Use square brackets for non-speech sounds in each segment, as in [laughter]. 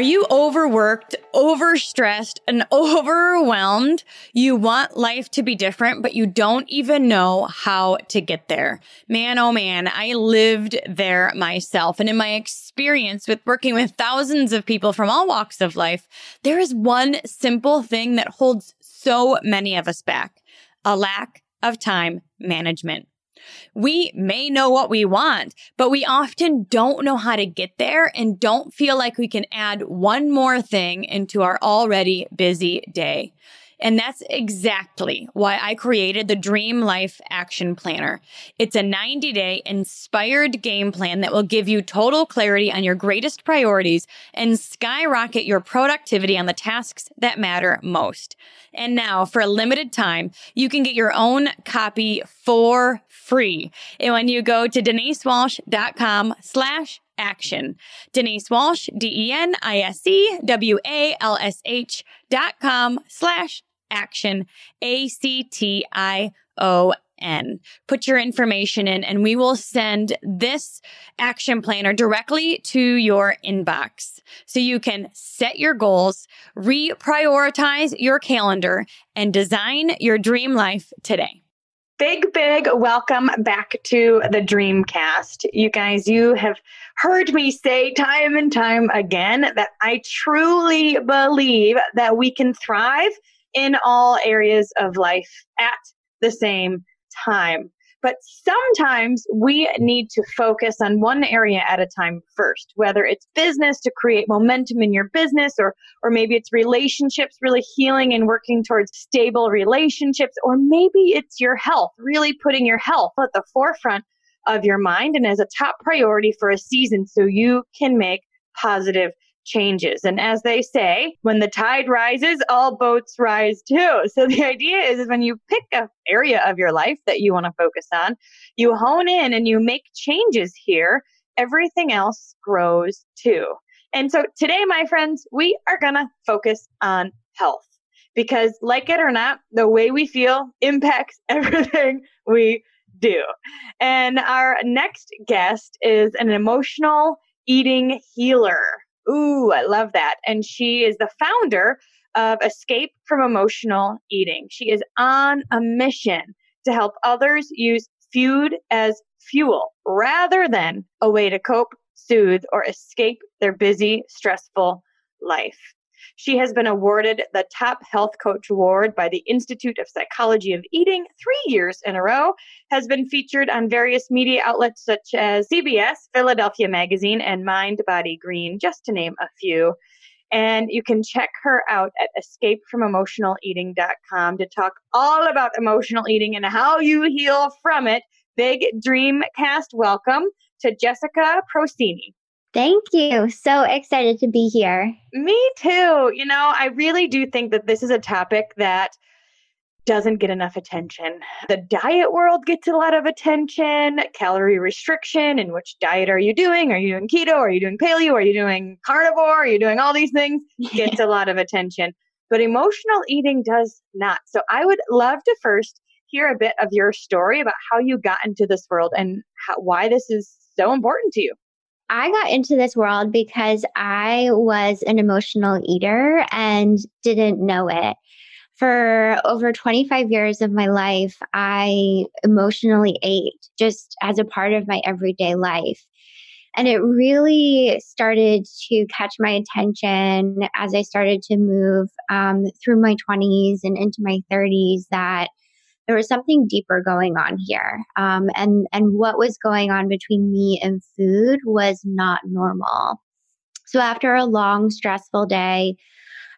Are you overworked, overstressed, and overwhelmed? You want life to be different, but you don't even know how to get there. Man, oh man, I lived there myself. And in my experience with working with thousands of people from all walks of life, there is one simple thing that holds so many of us back. A lack of time management. We may know what we want, but we often don't know how to get there and don't feel like we can add one more thing into our already busy day. And that's exactly why I created the Dream Life Action Planner. It's a 90 day inspired game plan that will give you total clarity on your greatest priorities and skyrocket your productivity on the tasks that matter most. And now for a limited time, you can get your own copy for free. And when you go to denisewalsh.com slash action. Denise Walsh, D-E-N-I-S-E-W-A-L-S-H dot com slash action, A C T I O N. Put your information in and we will send this action planner directly to your inbox. So you can set your goals, reprioritize your calendar and design your dream life today. Big, big welcome back to the Dreamcast. You guys, you have heard me say time and time again that I truly believe that we can thrive in all areas of life at the same time. But sometimes we need to focus on one area at a time first, whether it's business to create momentum in your business, or, or maybe it's relationships, really healing and working towards stable relationships, or maybe it's your health, really putting your health at the forefront of your mind and as a top priority for a season so you can make positive changes. And as they say, when the tide rises, all boats rise too. So the idea is, is when you pick an area of your life that you want to focus on, you hone in and you make changes here, everything else grows too. And so today, my friends, we are going to focus on health because like it or not, the way we feel impacts [laughs] everything we do. And our next guest is an emotional eating healer. Ooh, I love that. And she is the founder of Escape from Emotional Eating. She is on a mission to help others use food as fuel rather than a way to cope, soothe, or escape their busy, stressful life. She has been awarded the Top Health Coach Award by the Institute of Psychology of Eating three years in a row, has been featured on various media outlets such as CBS, Philadelphia Magazine, and Mind Body Green, just to name a few. And you can check her out at escapefromemotionaleating.com to talk all about emotional eating and how you heal from it. Big Dreamcast welcome to Jessica Procini. Thank you. So excited to be here. Me too. You know, I really do think that this is a topic that doesn't get enough attention. The diet world gets a lot of attention, calorie restriction, and which diet are you doing? Are you doing keto? Are you doing paleo? Are you doing carnivore? Are you doing all these things? [laughs] Gets a lot of attention. But emotional eating does not. So I would love to first hear a bit of your story about how you got into this world and how, why this is so important to you. I got into this world because I was an emotional eater and didn't know it. For over 25 years of my life, I emotionally ate just as a part of my everyday life. And it really started to catch my attention as I started to move um, through my 20s and into my 30s that there was something deeper going on here. Um, and, and what was going on between me and food was not normal. So after a long, stressful day,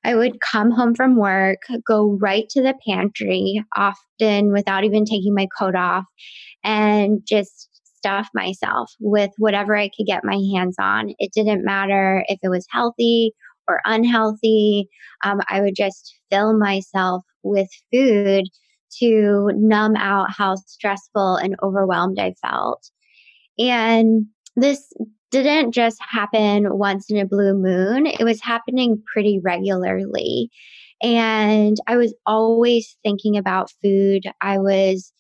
I would come home from work, go right to the pantry, often without even taking my coat off, and just stuff myself with whatever I could get my hands on. It didn't matter if it was healthy or unhealthy. Um, I would just fill myself with food to numb out how stressful and overwhelmed I felt. And this didn't just happen once in a blue moon, it was happening pretty regularly. And I was always thinking about food. I was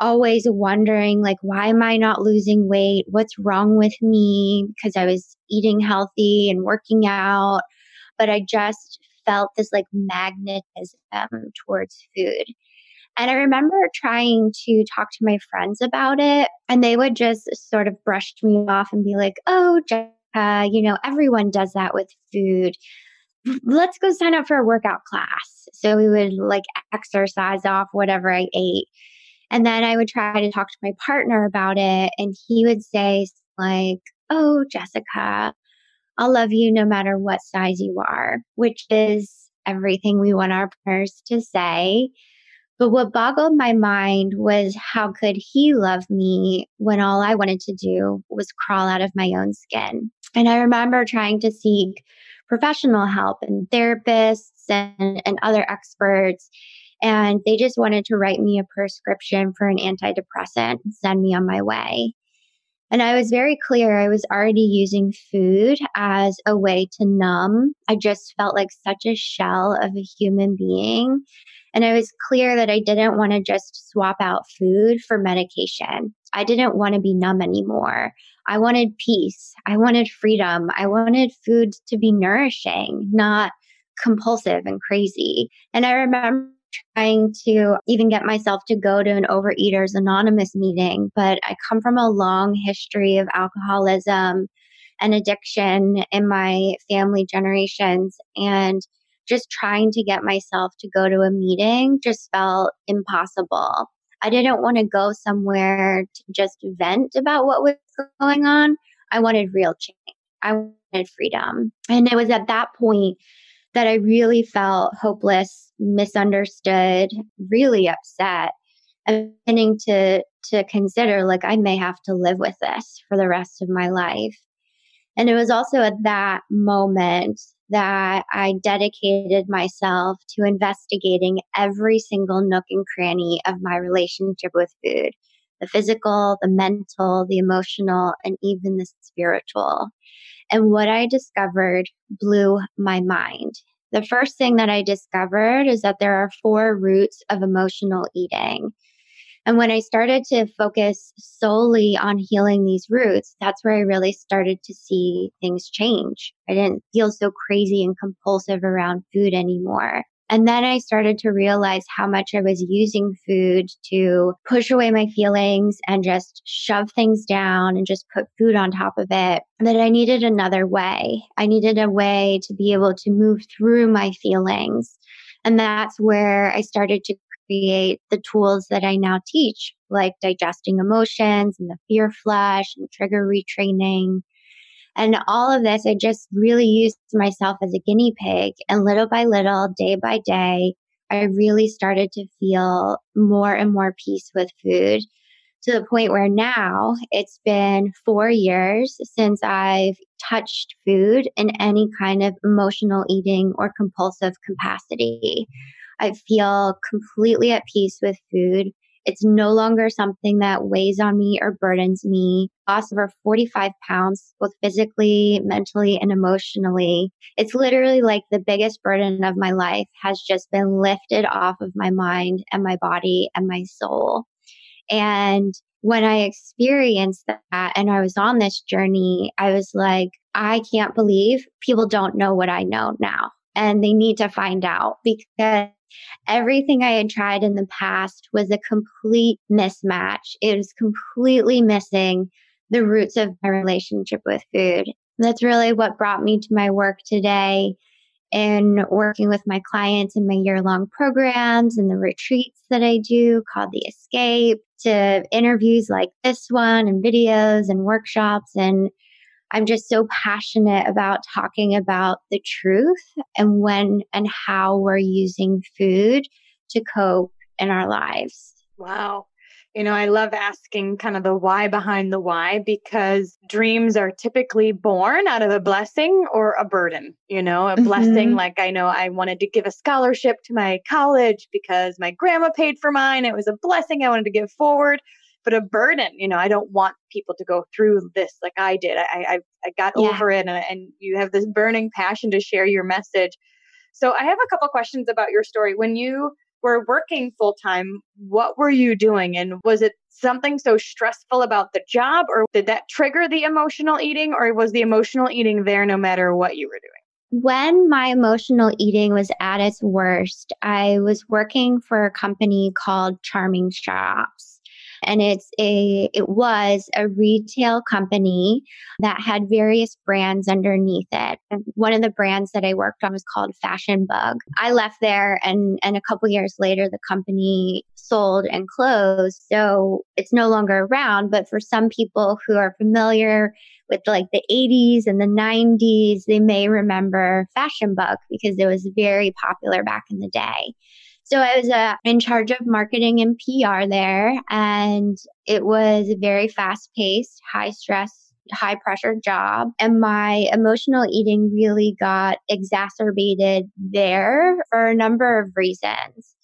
always wondering like why am i not losing weight what's wrong with me because i was eating healthy and working out but i just felt this like magnetism towards food and i remember trying to talk to my friends about it and they would just sort of brush me off and be like oh Jessica, you know everyone does that with food. Let's go sign up for a workout class. So we would like exercise off whatever i ate. And then I would try to talk to my partner about it, and he would say, like, oh, Jessica, I'll love you no matter what size you are, which is everything we want our partners to say. But what boggled my mind was how could he love me when all I wanted to do was crawl out of my own skin? And I remember trying to seek professional help and therapists and, and other experts and they just wanted to write me a prescription for an antidepressant and send me on my way. And I was very clear I was already using food as a way to numb. I just felt like such a shell of a human being. And I was clear that I didn't want to just swap out food for medication. I didn't want to be numb anymore. I wanted peace. I wanted freedom. I wanted food to be nourishing, not compulsive and crazy. And I remember trying to even get myself to go to an Overeaters Anonymous meeting, but I come from a long history of alcoholism and addiction in my family generations. And just trying to get myself to go to a meeting just felt impossible. I didn't want to go somewhere to just vent about what was going on. I wanted real change. I wanted freedom. And it was at that point that I really felt hopeless, misunderstood, really upset, and beginning to to consider like I may have to live with this for the rest of my life. And it was also at that moment that I dedicated myself to investigating every single nook and cranny of my relationship with food the physical, the mental, the emotional, and even the spiritual. And what I discovered blew my mind. The first thing that I discovered is that there are four roots of emotional eating. And when I started to focus solely on healing these roots, that's where I really started to see things change. I didn't feel so crazy and compulsive around food anymore. And then I started to realize how much I was using food to push away my feelings and just shove things down and just put food on top of it. That I needed another way. I needed a way to be able to move through my feelings. And that's where I started to create the tools that I now teach, like digesting emotions and the fear flush and trigger retraining and all of this, I just really used myself as a guinea pig. And little by little, day by day, I really started to feel more and more peace with food to the point where now it's been four years since I've touched food in any kind of emotional eating or compulsive capacity. I feel completely at peace with food. It's no longer something that weighs on me or burdens me. Lost over 45 pounds, both physically, mentally, and emotionally. It's literally like the biggest burden of my life has just been lifted off of my mind and my body and my soul. And when I experienced that and I was on this journey, I was like, I can't believe people don't know what I know now. And they need to find out because Everything I had tried in the past was a complete mismatch. It was completely missing the roots of my relationship with food. That's really what brought me to my work today in working with my clients in my year long programs and the retreats that I do called The Escape to interviews like this one and videos and workshops and I'm just so passionate about talking about the truth and when and how we're using food to cope in our lives. Wow. You know, I love asking kind of the why behind the why because dreams are typically born out of a blessing or a burden. You know, a mm-hmm. blessing like I know I wanted to give a scholarship to my college because my grandma paid for mine. It was a blessing I wanted to give forward but a burden. You know, I don't want people to go through this like I did. I I, I got yeah. over it, and, and you have this burning passion to share your message. So I have a couple questions about your story. When you were working full time, what were you doing? And was it something so stressful about the job, or did that trigger the emotional eating, or was the emotional eating there no matter what you were doing? When my emotional eating was at its worst, I was working for a company called Charming Shops and it's a it was a retail company that had various brands underneath it. And one of the brands that I worked on was called Fashion Bug. I left there and and a couple years later the company sold and closed. So it's no longer around, but for some people who are familiar with like the 80s and the 90s, they may remember Fashion Bug because it was very popular back in the day. So I was uh, in charge of marketing and PR there, and it was a very fast paced, high stress, high pressure job. And my emotional eating really got exacerbated there for a number of reasons.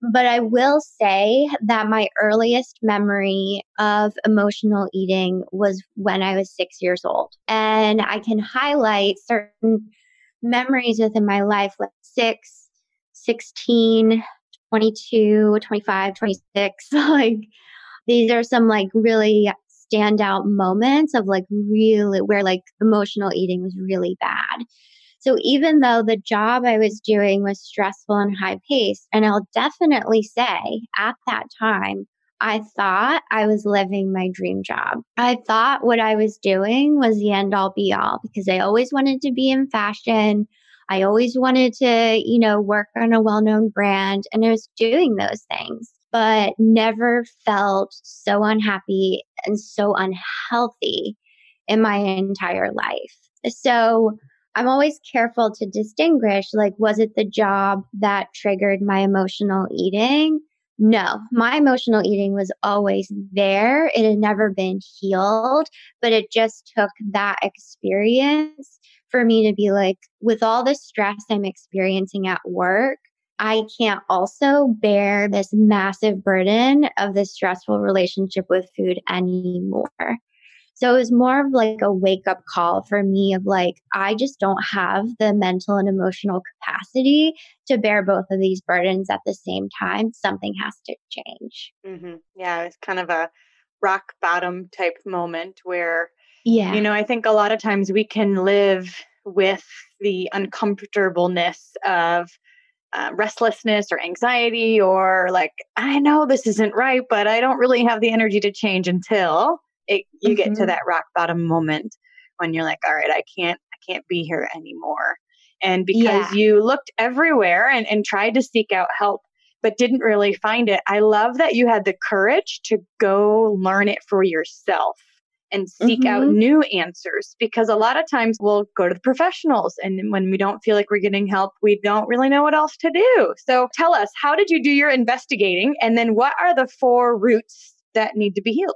But I will say that my earliest memory of emotional eating was when I was six years old. And I can highlight certain memories within my life, like six, 16, 22, 25, 26. [laughs] like these are some like really standout moments of like really where like emotional eating was really bad. So even though the job I was doing was stressful and high paced, and I'll definitely say at that time, I thought I was living my dream job. I thought what I was doing was the end all be all because I always wanted to be in fashion. I always wanted to, you know, work on a well known brand and I was doing those things, but never felt so unhappy and so unhealthy in my entire life. So I'm always careful to distinguish like, was it the job that triggered my emotional eating? No, my emotional eating was always there. It had never been healed, but it just took that experience for me to be like, with all the stress I'm experiencing at work, I can't also bear this massive burden of this stressful relationship with food anymore. So it was more of like a wake up call for me of like, I just don't have the mental and emotional capacity to bear both of these burdens at the same time. Something has to change. Mm-hmm. Yeah, it's kind of a rock bottom type moment where yeah. You know, I think a lot of times we can live with the uncomfortableness of uh, restlessness or anxiety or like, I know this isn't right, but I don't really have the energy to change until it, you mm-hmm. get to mm-hmm. that rock bottom moment when you're like, all right, I can't, I can't be here anymore. And because yeah. you looked everywhere and, and tried to seek out help, but didn't really find it, I love that you had the courage to go learn it for yourself and seek mm-hmm. out new answers because a lot of times we'll go to the professionals and when we don't feel like we're getting help, we don't really know what else to do. So tell us, how did you do your investigating? And then what are the four roots that need to be healed?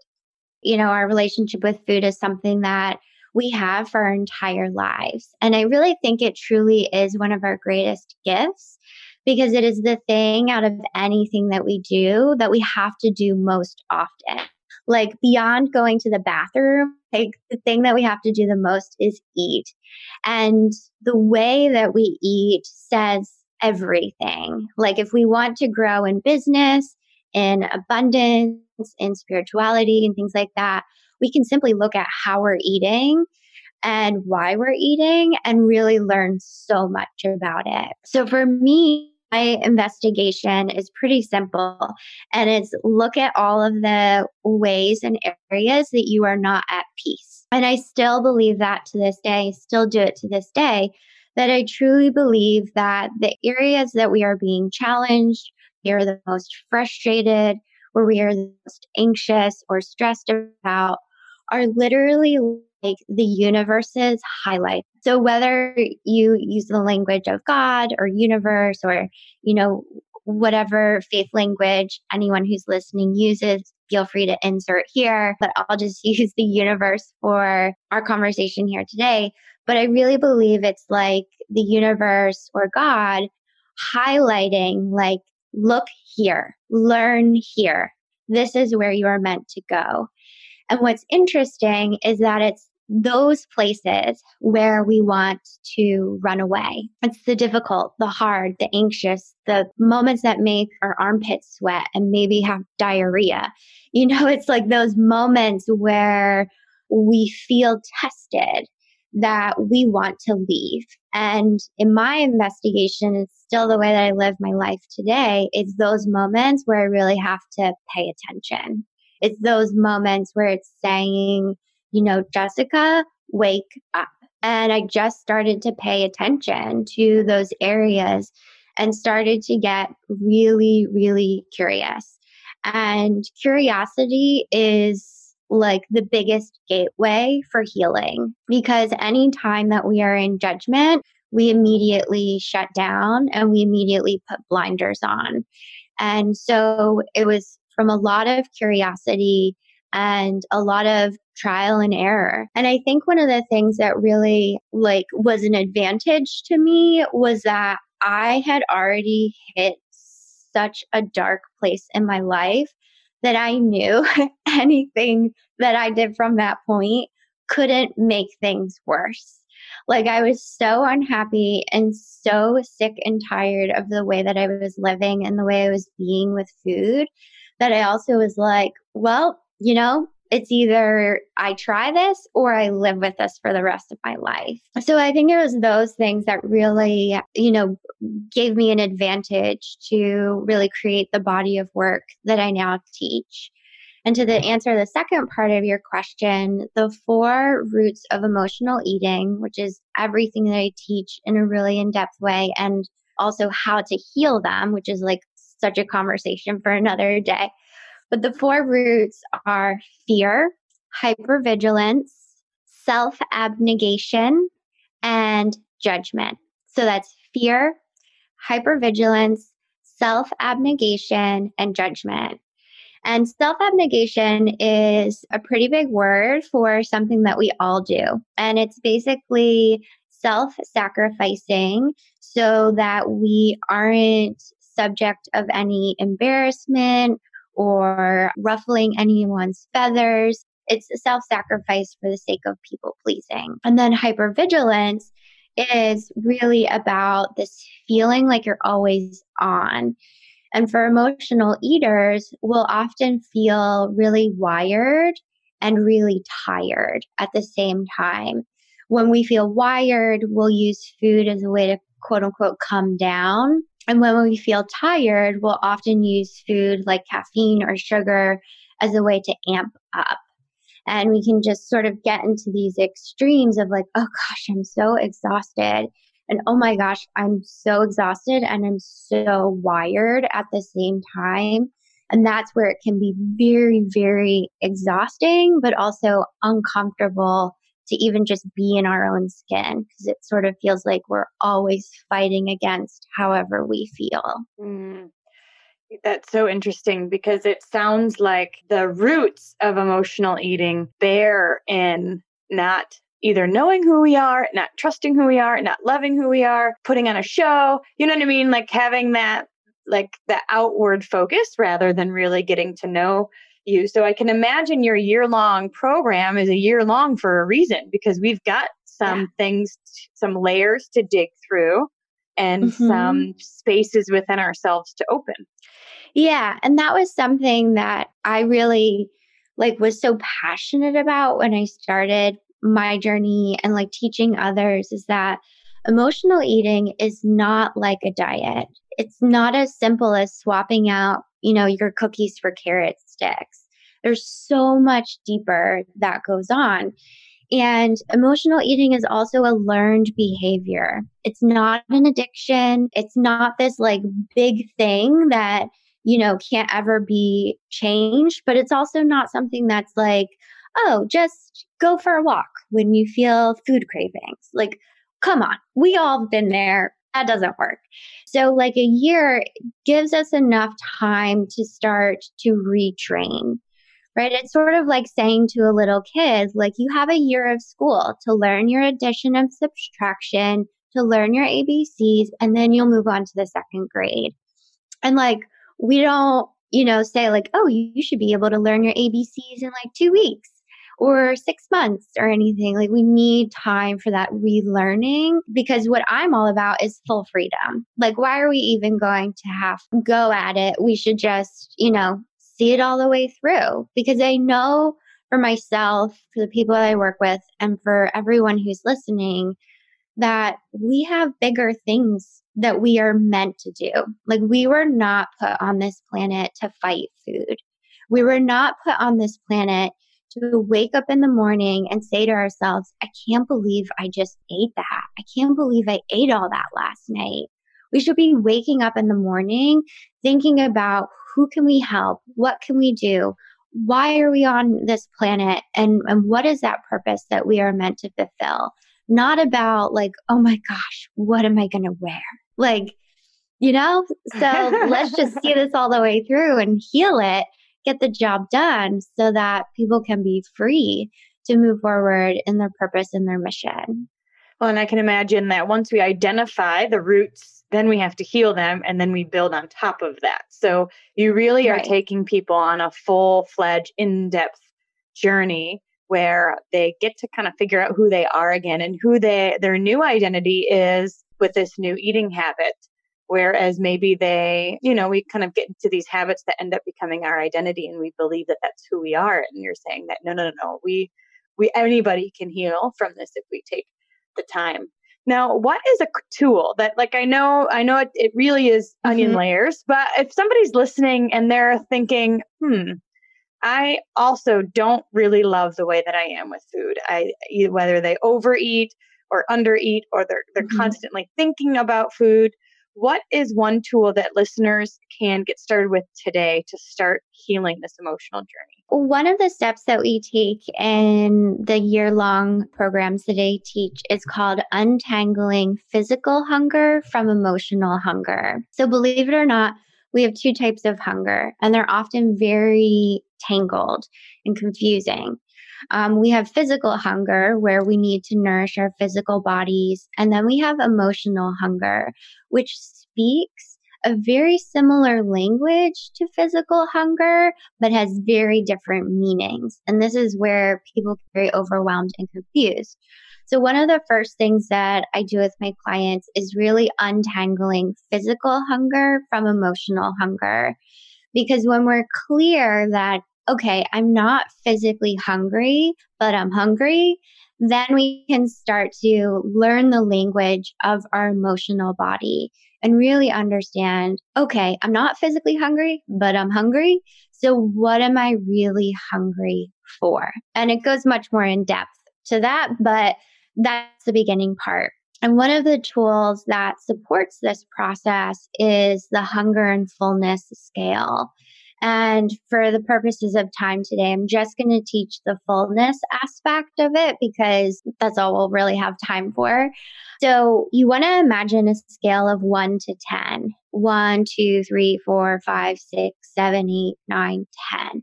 You know, our relationship with food is something that we have for our entire lives. And I really think it truly is one of our greatest gifts because it is the thing out of anything that we do that we have to do most often like beyond going to the bathroom, like the thing that we have to do the most is eat. And the way that we eat says everything. Like if we want to grow in business, in abundance, in spirituality and things like that, we can simply look at how we're eating and why we're eating and really learn so much about it. So for me, my investigation is pretty simple and it's look at all of the ways and areas that you are not at peace. And I still believe that to this day, still do it to this day, that I truly believe that the areas that we are being challenged, we are the most frustrated, where we are the most anxious or stressed about, are literally like the universe's highlight. So whether you use the language of God or universe or, you know, whatever faith language anyone who's listening uses, feel free to insert here, but I'll just [laughs] use the universe for our conversation here today. But I really believe it's like the universe or God highlighting like, look here, learn here. This is where you are meant to go. And what's interesting is that it's those places where we want to run away. It's the difficult, the hard, the anxious, the moments that make our armpits sweat and maybe have diarrhea. You know, it's like those moments where we feel tested that we want to leave. And in my investigation, it's still the way that I live my life today. It's those moments where I really have to pay attention. It's those moments where it's saying, you know, Jessica, wake up. And I just started to pay attention to those areas and started to get really, really curious. And curiosity is like the biggest gateway for healing because anytime that we are in judgment, we immediately shut down and we immediately put blinders on. And so it was from a lot of curiosity and a lot of trial and error. And I think one of the things that really like was an advantage to me was that I had already hit such a dark place in my life that I knew [laughs] anything that I did from that point couldn't make things worse. Like I was so unhappy and so sick and tired of the way that I was living and the way I was being with food that I also was like, well, you know, it's either I try this or I live with this for the rest of my life. So I think it was those things that really, you know, gave me an advantage to really create the body of work that I now teach. And to the answer the second part of your question, the four roots of emotional eating, which is everything that I teach in a really in-depth way and also how to heal them, which is like such a conversation for another day. But the four roots are fear, hypervigilance, self abnegation, and judgment. So that's fear, hypervigilance, self abnegation, and judgment. And self abnegation is a pretty big word for something that we all do. And it's basically self sacrificing so that we aren't subject of any embarrassment or ruffling anyone's feathers. It's self sacrifice for the sake of people pleasing. And then hypervigilance is really about this feeling like you're always on. And for emotional eaters, we'll often feel really wired and really tired at the same time. When we feel wired, we'll use food as a way to quote unquote come down. And when we feel tired, we'll often use food like caffeine or sugar as a way to amp up. And we can just sort of get into these extremes of like, oh gosh, I'm so exhausted. And oh my gosh, I'm so exhausted and I'm so wired at the same time. And that's where it can be very, very exhausting, but also uncomfortable to even just be in our own skin because it sort of feels like we're always fighting against however we feel. Mm. That's so interesting because it sounds like the roots of emotional eating bear in not either knowing who we are, not trusting who we are, not loving who we are, putting on a show. You know what I mean? Like having that like the outward focus rather than really getting to know you. So I can imagine your year long program is a year long for a reason because we've got some yeah. things, some layers to dig through and mm-hmm. some spaces within ourselves to open. Yeah. And that was something that I really like was so passionate about when I started my journey and like teaching others is that emotional eating is not like a diet. It's not as simple as swapping out, you know, your cookies for carrot sticks. There's so much deeper that goes on. And emotional eating is also a learned behavior. It's not an addiction. It's not this like big thing that, you know, can't ever be changed, but it's also not something that's like, oh, just go for a walk when you feel food cravings. Like, come on, we all been there. That doesn't work. So, like a year gives us enough time to start to retrain, right? It's sort of like saying to a little kid, like, you have a year of school to learn your addition and subtraction, to learn your ABCs, and then you'll move on to the second grade. And like, we don't you know, say like, oh, you, should be able to learn your ABCs in like two weeks or six months or anything. Like we need time for that relearning because what I'm all about is full freedom. Like, why are we even going to have to go at it? We should just, you know, see it all the way through because I know for myself, for the people that I work with, and for everyone who's listening, that we have bigger things that we are meant to do. Like, we were not put on this planet to fight food. We were not put on this planet to wake up in the morning and say to ourselves, I can't believe I just ate that. I can't believe I ate all that last night. We should be waking up in the morning thinking about who can we help? What can we do? Why are we on this planet? And, and what is that purpose that we are meant to fulfill? Not about like, oh my gosh, what am I going to wear? Like, you know, so [laughs] let's just see this all the way through and heal it get the job done so that people can be free to move forward in their purpose and their mission. Well, and I can imagine that once we identify the roots, then we have to heal them and then we build on top of that. So you really are right. taking people on a full fledged, in depth journey where they get to kind of figure out who they are again and who they, their new identity is with this new eating habit. Whereas maybe they, you know, we kind of get into these habits that end up becoming our identity and we believe that that's who we are. And you're saying that no, no, no, no, we, we, anybody can heal from this if we take the time. Now, what is a tool that, like, I know, I know it, it really is onion mm-hmm. layers, but if somebody's listening and they're thinking, hmm, I also don't really love the way that I am with food. I whether they overeat or undereat or they're they're mm-hmm. constantly thinking about food. What is one tool that listeners can get started with today to start healing this emotional journey? One of the steps that we take in the year long programs that I teach is called untangling physical hunger from emotional hunger. So, believe it or not, we have two types of hunger, and they're often very tangled and confusing. Um, we have physical hunger where we need to nourish our physical bodies. And then we have emotional hunger, which speaks a very similar language to physical hunger, but has very different meanings. And this is where people get very overwhelmed and confused. So, one of the first things that I do with my clients is really untangling physical hunger from emotional hunger. Because when we're clear that okay, I'm not physically hungry, but I'm hungry, then we can start to learn the language of our emotional body and really understand, okay, I'm not physically hungry, but I'm hungry. So what am I really hungry for? And it goes much more in depth to that, but that's the beginning part. And one of the tools that supports this process is the hunger and fullness scale. And for the purposes of time today, I'm just going to teach the fullness aspect of it because that's all we'll really have time for. So you want to imagine a scale of one to 10. One, two, three, four, five, six, seven, eight, nine, 10.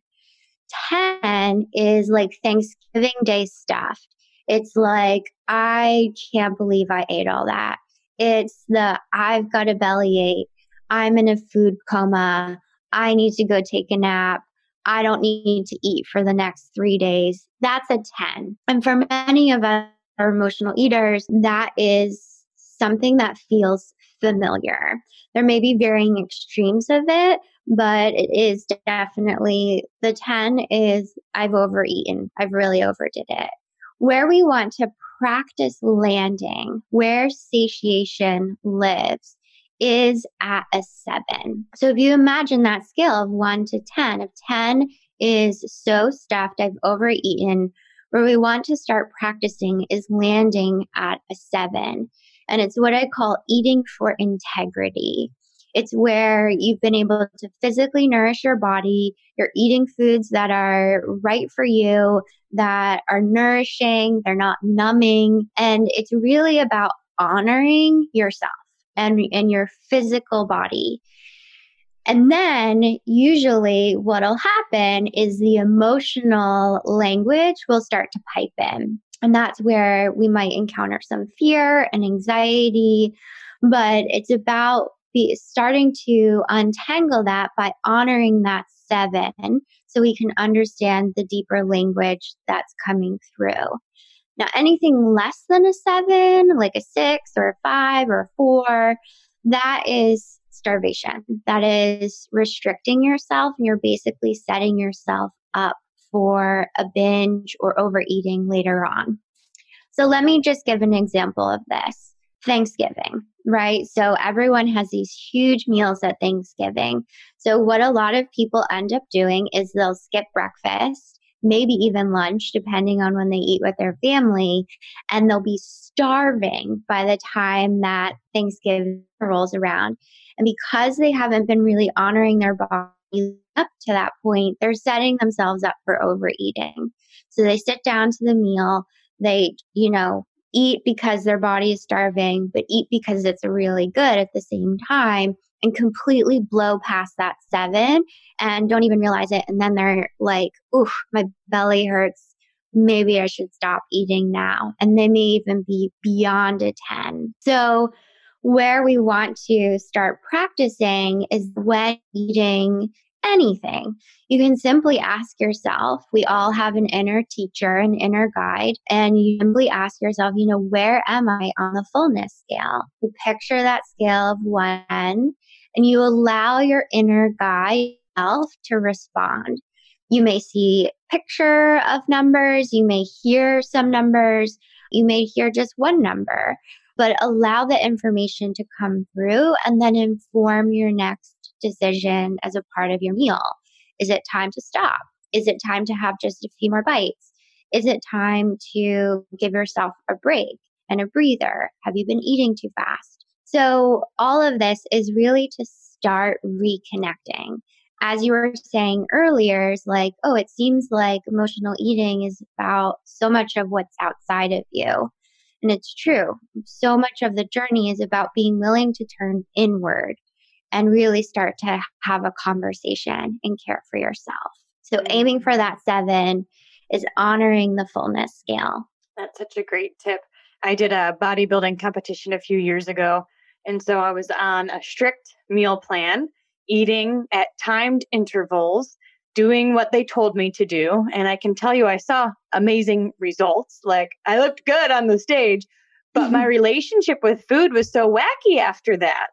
10 is like Thanksgiving Day stuff. It's like, I can't believe I ate all that. It's the I've got a bellyache. I'm in a food coma. I need to go take a nap. I don't need to eat for the next three days. That's a 10. And for many of us are emotional eaters, that is something that feels familiar. There may be varying extremes of it, but it is definitely the 10 is I've overeaten. I've really overdid it. Where we want to practice landing, where satiation lives, is at a seven. So if you imagine that scale of one to 10, if 10 is so stuffed, I've overeaten, where we want to start practicing is landing at a seven. And it's what I call eating for integrity. It's where you've been able to physically nourish your body. You're eating foods that are right for you, that are nourishing, they're not numbing. And it's really about honoring yourself and, and your physical body. And then usually what'll happen is the emotional language will start to pipe in. And that's where we might encounter some fear and anxiety, but it's about be starting to untangle that by honoring that seven so we can understand the deeper language that's coming through. Now, anything less than a seven, like a six or a five or a four, that is starvation. That is restricting yourself and you're basically setting yourself up for a binge or overeating later on. So let me just give an example of this. Thanksgiving, right? So everyone has these huge meals at Thanksgiving. So what a lot of people end up doing is they'll skip breakfast, maybe even lunch, depending on when they eat with their family, and they'll be starving by the time that Thanksgiving rolls around. And because they haven't been really honoring their body up to that point, they're setting themselves up for overeating. So they sit down to the meal, they, you know, eat because their body is starving, but eat because it's really good at the same time and completely blow past that seven and don't even realize it. And then they're like, oof, my belly hurts. Maybe I should stop eating now. And they may even be beyond a 10. So where we want to start practicing is when eating anything. You can simply ask yourself, we all have an inner teacher, an inner guide, and you simply ask yourself, you know, where am I on the fullness scale? You picture that scale of one and you allow your inner guide self to respond. You may see picture of numbers, you may hear some numbers, you may hear just one number, but allow the information to come through and then inform your next decision as a part of your meal. Is it time to stop? Is it time to have just a few more bites? Is it time to give yourself a break and a breather? Have you been eating too fast? So, all of this is really to start reconnecting. As you were saying earlier, is like, oh, it seems like emotional eating is about so much of what's outside of you. And it's true. So much of the journey is about being willing to turn inward and really start to have a conversation and care for yourself. So mm-hmm. aiming for that seven is honoring the fullness scale. That's such a great tip. I did a bodybuilding competition a few years ago. And so I was on a strict meal plan, eating at timed intervals doing what they told me to do. And I can tell you, I saw amazing results. Like I looked good on the stage, but my [laughs] relationship with food was so wacky after that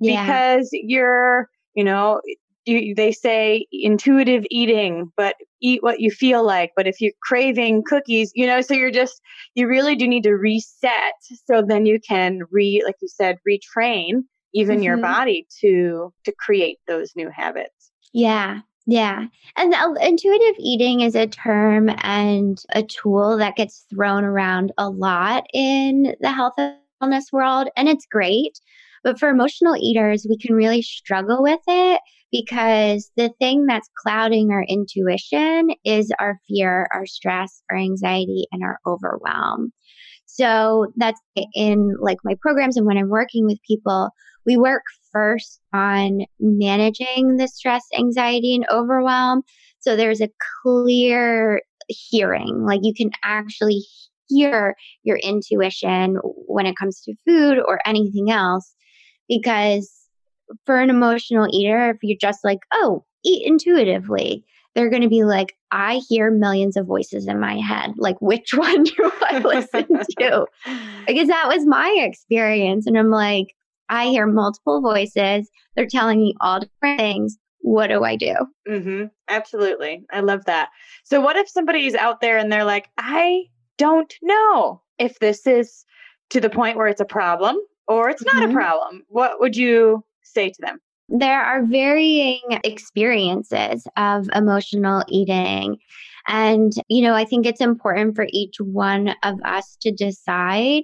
yeah. because you're, you know, you, they say intuitive eating, but eat what you feel like. But if you're craving cookies, you know, so you're just, you really do need to reset so then you can re, like you said, retrain even mm-hmm. your body to to create those new habits. Yeah. Yeah. And intuitive eating is a term and a tool that gets thrown around a lot in the health and wellness world. And it's great. But for emotional eaters, we can really struggle with it because the thing that's clouding our intuition is our fear, our stress, our anxiety, and our overwhelm. So that's in like my programs and when I'm working with people, we work first on managing the stress, anxiety, and overwhelm. So there's a clear hearing, like you can actually hear your intuition when it comes to food or anything else. Because for an emotional eater, if you're just like, oh, eat intuitively, they're going to be like, I hear millions of voices in my head. Like, which [laughs] one do I listen to? [laughs] Because that was my experience. And I'm like, I hear multiple voices. They're telling me all different things. What do I do? Mm-hmm. Absolutely. I love that. So, what if somebody's out there and they're like, I don't know if this is to the point where it's a problem or it's not mm-hmm. a problem? What would you say to them? There are varying experiences of emotional eating. And, you know, I think it's important for each one of us to decide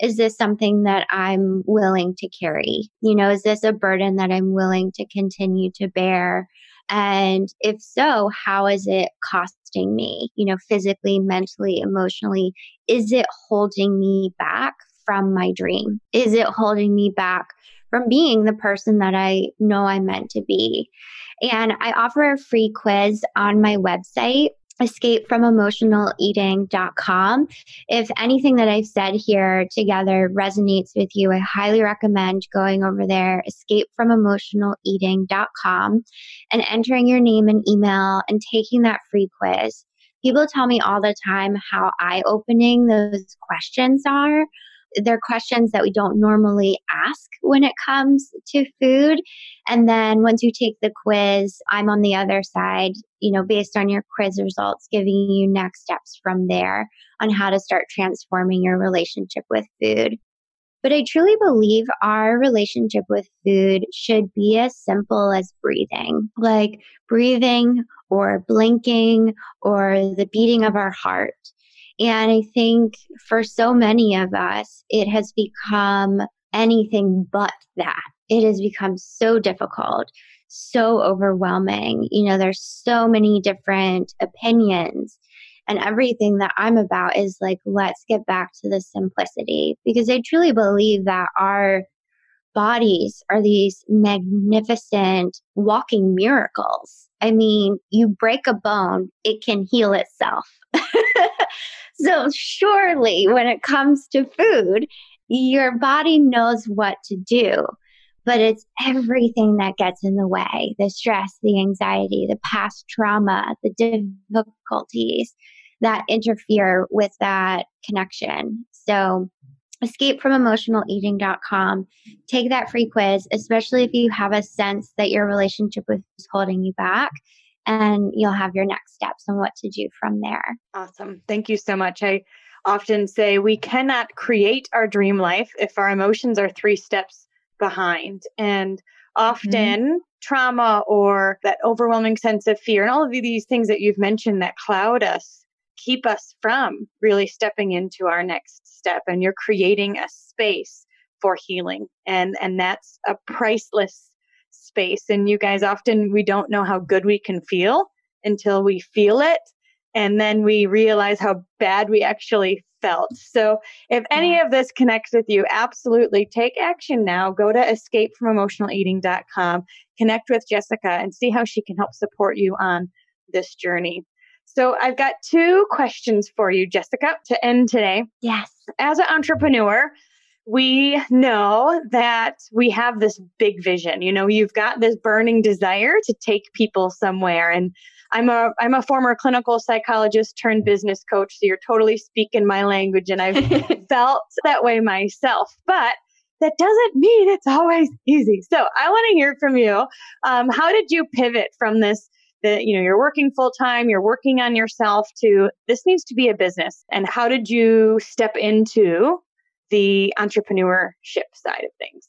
is this something that I'm willing to carry? You know, is this a burden that I'm willing to continue to bear? And if so, how is it costing me, you know, physically, mentally, emotionally? Is it holding me back from my dream? Is it holding me back from being the person that I know I'm meant to be? And I offer a free quiz on my website escapefromemotionaleating.com. If anything that I've said here together resonates with you, I highly recommend going over there, escapefromemotionaleating.com, and entering your name and email and taking that free quiz. People tell me all the time how eye opening those questions are they're questions that we don't normally ask when it comes to food. And then once you take the quiz, I'm on the other side, you know, based on your quiz results, giving you next steps from there on how to start transforming your relationship with food. But I truly believe our relationship with food should be as simple as breathing, like breathing or blinking or the beating of our heart. And I think for so many of us, it has become anything but that. It has become so difficult, so overwhelming. You know, there's so many different opinions. And everything that I'm about is like, let's get back to the simplicity because I truly believe that our bodies are these magnificent walking miracles. I mean, you break a bone, it can heal itself. [laughs] So, surely when it comes to food, your body knows what to do, but it's everything that gets in the way the stress, the anxiety, the past trauma, the difficulties that interfere with that connection. So, escapefromemotionaleating.com. Take that free quiz, especially if you have a sense that your relationship with is holding you back and you'll have your next steps and what to do from there. Awesome. Thank you so much. I often say we cannot create our dream life if our emotions are three steps behind. And often mm-hmm. trauma or that overwhelming sense of fear and all of these things that you've mentioned that cloud us keep us from really stepping into our next step and you're creating a space for healing and and that's a priceless space. And you guys often, we don't know how good we can feel until we feel it. And then we realize how bad we actually felt. So if any of this connects with you, absolutely take action now. Go to escapefromemotionaleating.com, connect with Jessica and see how she can help support you on this journey. So I've got two questions for you, Jessica, to end today. Yes. As an entrepreneur, we know that we have this big vision. You know, you've got this burning desire to take people somewhere. And I'm a I'm a former clinical psychologist turned business coach, so you're totally speaking my language, and I've [laughs] felt that way myself. But that doesn't mean it's always easy. So I want to hear from you. Um, how did you pivot from this? That you know you're working full time, you're working on yourself to this needs to be a business, and how did you step into the entrepreneurship side of things.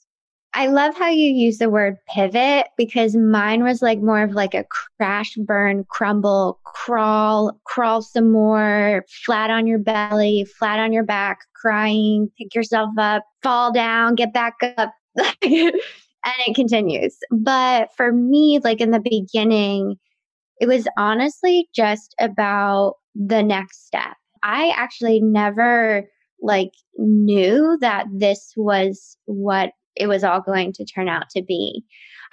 I love how you use the word pivot because mine was like more of like a crash, burn, crumble, crawl, crawl some more, flat on your belly, flat on your back, crying, pick yourself up, fall down, get back up. [laughs] and it continues. But for me, like in the beginning, it was honestly just about the next step. I actually never like knew that this was what it was all going to turn out to be.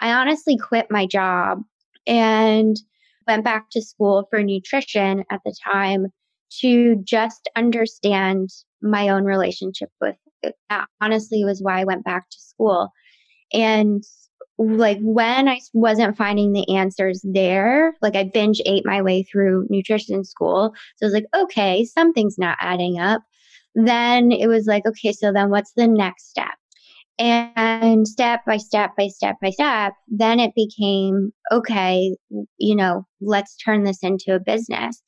I honestly quit my job and went back to school for nutrition at the time to just understand my own relationship with it. That honestly was why I went back to school. And like when I wasn't finding the answers there, like I binge ate my way through nutrition school. So I was like, okay, something's not adding up then it was like, okay, so then what's the next step? And step by step by step by step, then it became, okay, you know, let's turn this into a business.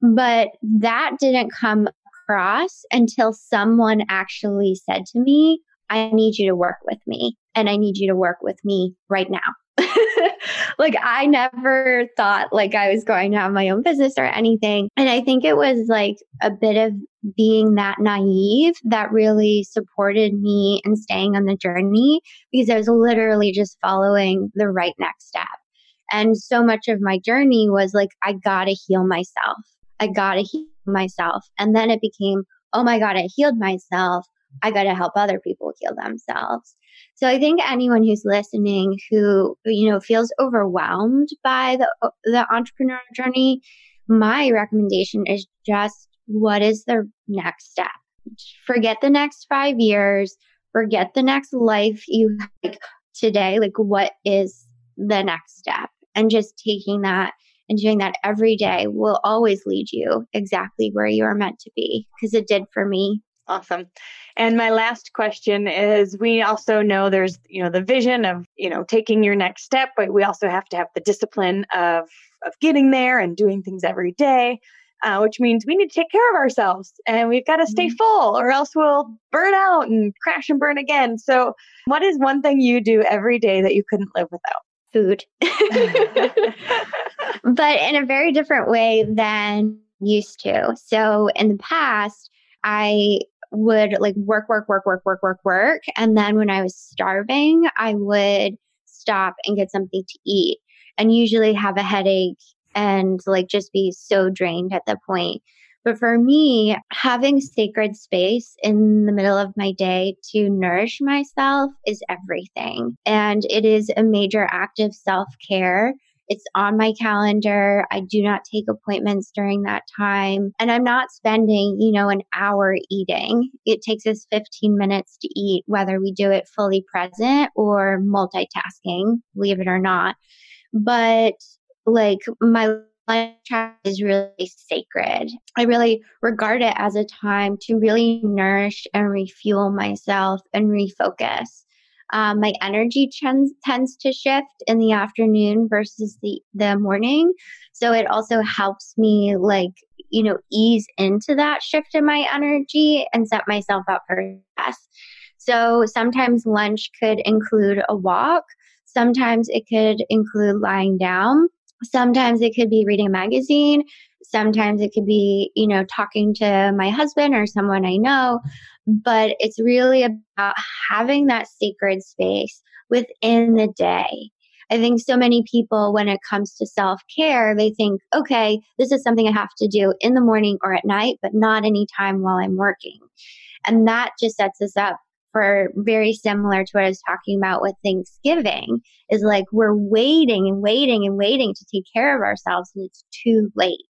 But that didn't come across until someone actually said to me, I need you to work with me and I need you to work with me right now. [laughs] like I never thought like I was going to have my own business or anything. And I think it was like a bit of being that naive that really supported me and staying on the journey because I was literally just following the right next step. And so much of my journey was like, I gotta heal myself. I gotta heal myself. And then it became, oh my God, I healed myself. I gotta help other people heal themselves. So I think anyone who's listening who, you know, feels overwhelmed by the, the entrepreneur journey, my recommendation is just what is the next step? Forget the next five years, forget the next life you like today. Like, what is the next step? And just taking that and doing that every day will always lead you exactly where you are meant to be because it did for me. Awesome. And my last question is we also know there's, you know, the vision of, you know, taking your next step, but we also have to have the discipline of of getting there and doing things every day. Uh, which means we need to take care of ourselves and we've got to stay mm-hmm. full or else we'll burn out and crash and burn again. So, what is one thing you do every day that you couldn't live without? Food. [laughs] [laughs] but in a very different way than used to. So, in the past, I would like work, work, work, work, work, work, work. And then when I was starving, I would stop and get something to eat and usually have a headache and like just be so drained at the point. But for me, having sacred space in the middle of my day to nourish myself is everything. And it is a major act of self care it's on my calendar. I do not take appointments during that time. And I'm not spending, you know, an hour eating. It takes us 15 minutes to eat, whether we do it fully present or multitasking, believe it or not. But like my lunch is really sacred. I really regard it as a time to really nourish and refuel myself and refocus. Um, my energy tends tends to shift in the afternoon versus the the morning, so it also helps me like you know ease into that shift in my energy and set myself up for success. So sometimes lunch could include a walk. Sometimes it could include lying down. Sometimes it could be reading a magazine. Sometimes it could be, you know, talking to my husband or someone I know but it's really about having that sacred space within the day. I think so many people, when it comes to self care, they think, okay, this is something I have to do in the morning or at night, but not any time while I'm working. And that just sets us up for very similar to what I was talking about with Thanksgiving is like we're waiting and waiting and waiting to take care of ourselves and it's too late.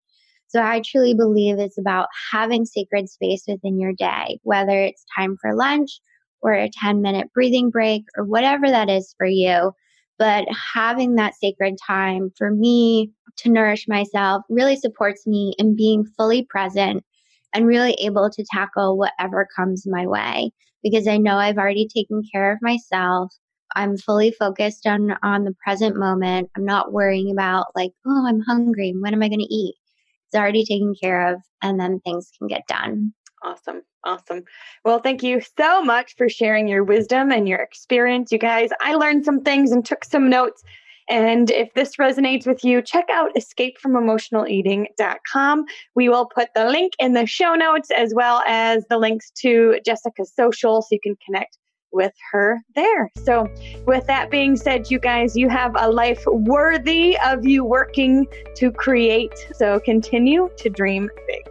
So I truly believe it's about having sacred space within your day, whether it's time for lunch or a 10 minute breathing break or whatever that is for you. But having that sacred time for me to nourish myself really supports me in being fully present and really able to tackle whatever comes my way because I know I've already taken care of myself. I'm fully focused on on the present moment. I'm not worrying about like, oh, I'm hungry. When am I going to eat? It's already taken care of and then things can get done. Awesome. Awesome. Well, thank you so much for sharing your wisdom and your experience, you guys. I learned some things and took some notes. And if this resonates with you, check out escapefromemotionaleating.com. We will put the link in the show notes as well as the links to Jessica's social so you can connect with her there. So, with that being said, you guys, you have a life worthy of you working to create. So, continue to dream big.